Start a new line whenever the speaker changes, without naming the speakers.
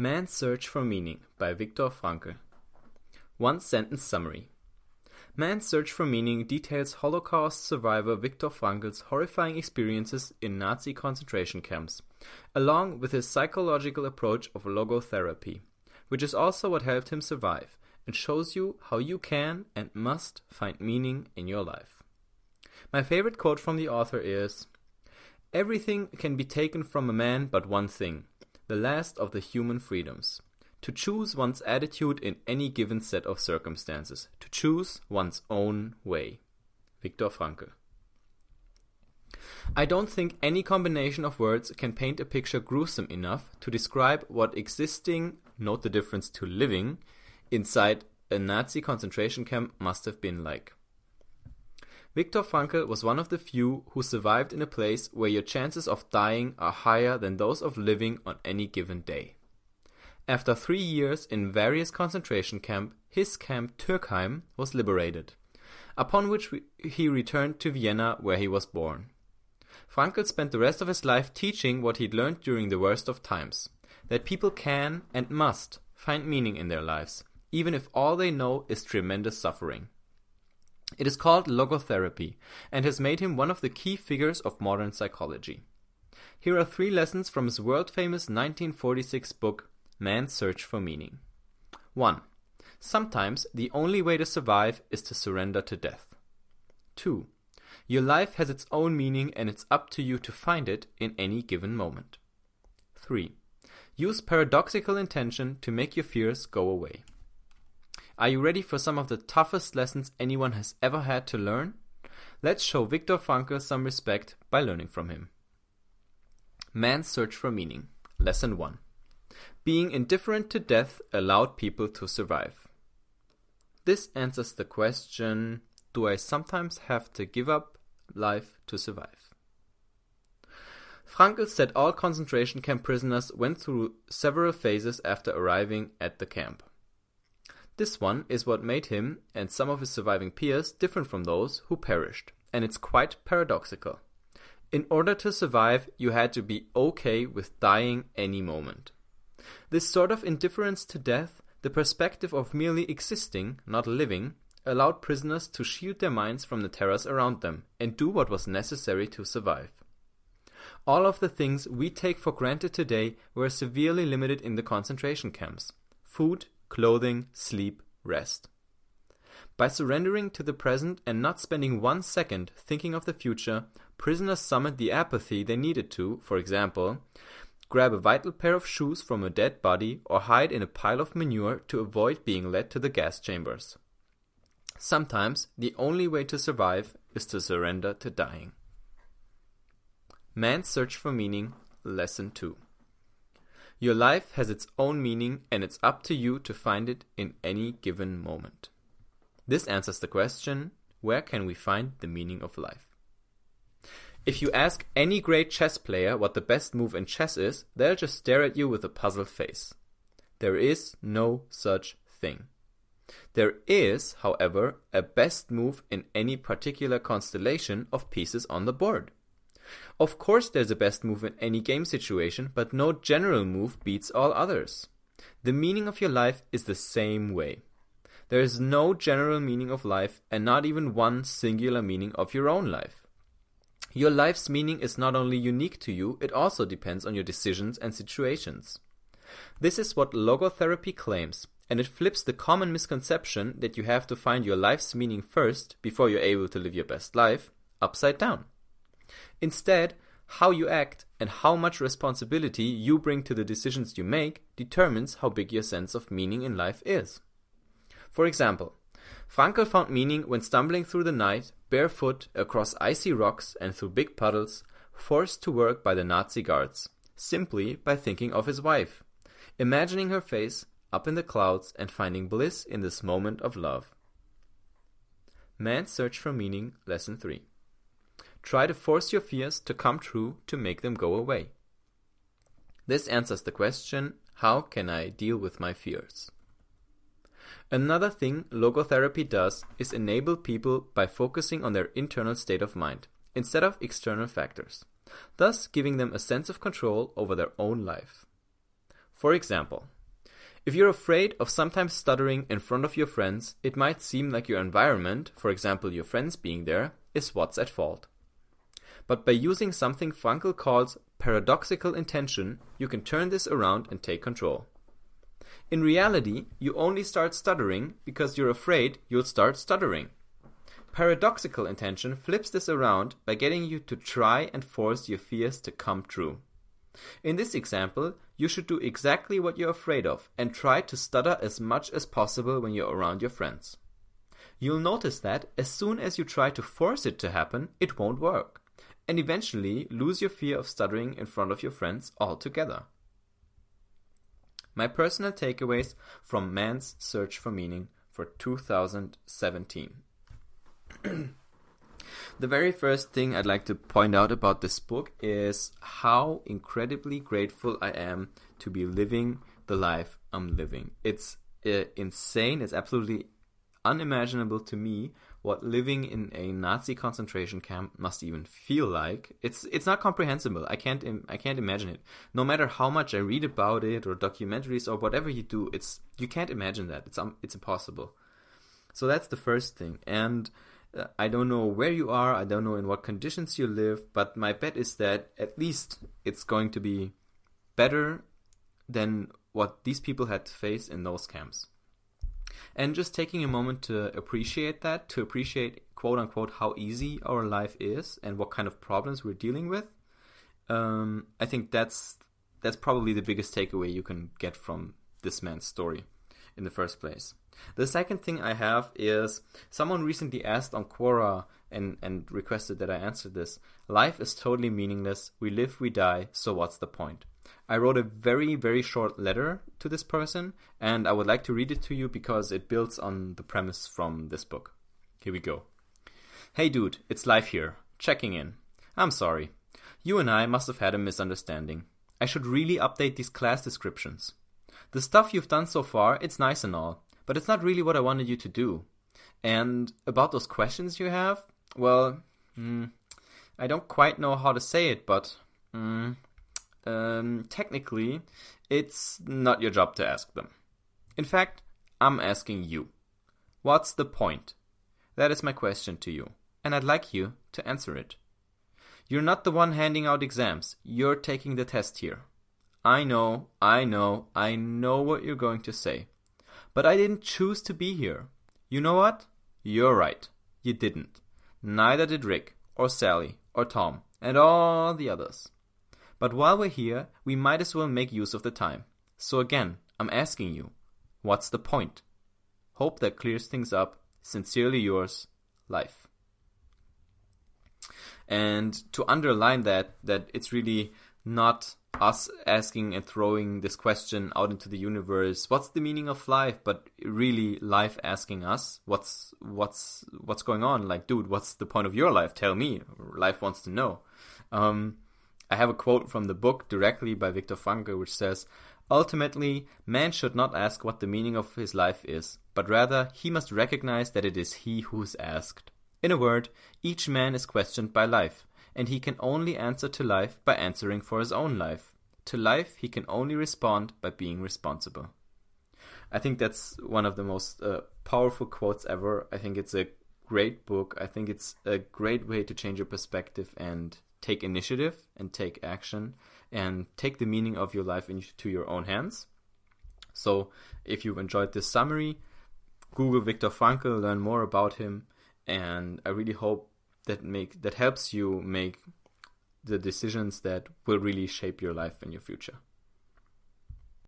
Man's Search for Meaning by Viktor Frankl. One sentence summary. Man's Search for Meaning details Holocaust survivor Viktor Frankl's horrifying experiences in Nazi concentration camps, along with his psychological approach of logotherapy, which is also what helped him survive and shows you how you can and must find meaning in your life. My favorite quote from the author is Everything can be taken from a man but one thing the last of the human freedoms. To choose one's attitude in any given set of circumstances. To choose one's own way. Viktor Frankl. I don't think any combination of words can paint a picture gruesome enough to describe what existing, note the difference to living, inside a Nazi concentration camp must have been like. Viktor Frankl was one of the few who survived in a place where your chances of dying are higher than those of living on any given day. After three years in various concentration camps, his camp Turkheim was liberated, upon which he returned to Vienna where he was born. Frankl spent the rest of his life teaching what he'd learned during the worst of times, that people can and must find meaning in their lives, even if all they know is tremendous suffering. It is called logotherapy and has made him one of the key figures of modern psychology. Here are three lessons from his world famous 1946 book, Man's Search for Meaning. 1. Sometimes the only way to survive is to surrender to death. 2. Your life has its own meaning and it's up to you to find it in any given moment. 3. Use paradoxical intention to make your fears go away. Are you ready for some of the toughest lessons anyone has ever had to learn? Let's show Viktor Frankl some respect by learning from him. Man's Search for Meaning. Lesson 1. Being indifferent to death allowed people to survive. This answers the question Do I sometimes have to give up life to survive? Frankl said all concentration camp prisoners went through several phases after arriving at the camp. This one is what made him and some of his surviving peers different from those who perished, and it's quite paradoxical. In order to survive, you had to be okay with dying any moment. This sort of indifference to death, the perspective of merely existing, not living, allowed prisoners to shield their minds from the terrors around them and do what was necessary to survive. All of the things we take for granted today were severely limited in the concentration camps food, clothing, sleep, rest. By surrendering to the present and not spending one second thinking of the future, prisoners summoned the apathy they needed to, for example, grab a vital pair of shoes from a dead body or hide in a pile of manure to avoid being led to the gas chambers. Sometimes the only way to survive is to surrender to dying. Man's Search for Meaning, Lesson 2. Your life has its own meaning and it's up to you to find it in any given moment. This answers the question where can we find the meaning of life? If you ask any great chess player what the best move in chess is, they'll just stare at you with a puzzled face. There is no such thing. There is, however, a best move in any particular constellation of pieces on the board. Of course there's a best move in any game situation, but no general move beats all others. The meaning of your life is the same way. There is no general meaning of life and not even one singular meaning of your own life. Your life's meaning is not only unique to you, it also depends on your decisions and situations. This is what logotherapy claims, and it flips the common misconception that you have to find your life's meaning first before you're able to live your best life upside down. Instead, how you act and how much responsibility you bring to the decisions you make determines how big your sense of meaning in life is. For example, Frankl found meaning when stumbling through the night, barefoot, across icy rocks and through big puddles, forced to work by the Nazi guards, simply by thinking of his wife, imagining her face up in the clouds and finding bliss in this moment of love. Man's Search for Meaning, Lesson 3. Try to force your fears to come true to make them go away. This answers the question how can I deal with my fears? Another thing logotherapy does is enable people by focusing on their internal state of mind instead of external factors, thus giving them a sense of control over their own life. For example, if you're afraid of sometimes stuttering in front of your friends, it might seem like your environment, for example your friends being there, is what's at fault. But by using something Frankl calls paradoxical intention, you can turn this around and take control. In reality, you only start stuttering because you're afraid you'll start stuttering. Paradoxical intention flips this around by getting you to try and force your fears to come true. In this example, you should do exactly what you're afraid of and try to stutter as much as possible when you're around your friends. You'll notice that as soon as you try to force it to happen, it won't work and eventually lose your fear of stuttering in front of your friends altogether. My personal takeaways from Man's Search for Meaning for 2017. the very first thing I'd like to point out about this book is how incredibly grateful I am to be living the life I'm living. It's uh, insane, it's absolutely unimaginable to me what living in a Nazi concentration camp must even feel like. It's it's not comprehensible. I can't I can't imagine it. No matter how much I read about it or documentaries or whatever you do, it's you can't imagine that. It's um, it's impossible. So that's the first thing. And uh, I don't know where you are. I don't know in what conditions you live. But my bet is that at least it's going to be better than what these people had to face in those camps and just taking a moment to appreciate that, to appreciate quote unquote how easy our life is and what kind of problems we're dealing with. Um, I think that's that's probably the biggest takeaway you can get from this man's story in the first place. The second thing I have is someone recently asked on Quora and, and requested that I answer this. Life is totally meaningless. We live, we die, so what's the point? I wrote a very, very short letter to this person, and I would like to read it to you because it builds on the premise from this book. Here we go. Hey dude, it's Life here, checking in. I'm sorry. You and I must have had a misunderstanding. I should really update these class descriptions. The stuff you've done so far, it's nice and all, but it's not really what I wanted you to do. And about those questions you have, well, mm, I don't quite know how to say it, but mm, um, technically, it's not your job to ask them. In fact, I'm asking you. What's the point? That is my question to you, and I'd like you to answer it. You're not the one handing out exams, you're taking the test here. I know, I know, I know what you're going to say. But I didn't choose to be here. You know what? You're right. You didn't. Neither did Rick, or Sally, or Tom, and all the others. But while we're here, we might as well make use of the time. So again, I'm asking you, what's the point? Hope that clears things up. Sincerely yours, Life. And to underline that, that it's really not us asking and throwing this question out into the universe what's the meaning of life but really life asking us what's what's what's going on like dude what's the point of your life tell me life wants to know um, I have a quote from the book directly by Viktor Frankl, which says, Ultimately, man should not ask what the meaning of his life is, but rather he must recognize that it is he who is asked. In a word, each man is questioned by life, and he can only answer to life by answering for his own life. To life, he can only respond by being responsible. I think that's one of the most uh, powerful quotes ever. I think it's a great book. I think it's a great way to change your perspective and take initiative and take action and take the meaning of your life into your own hands. So, if you've enjoyed this summary, Google Viktor Frankl, learn more about him, and I really hope that make that helps you make the decisions that will really shape your life and your future.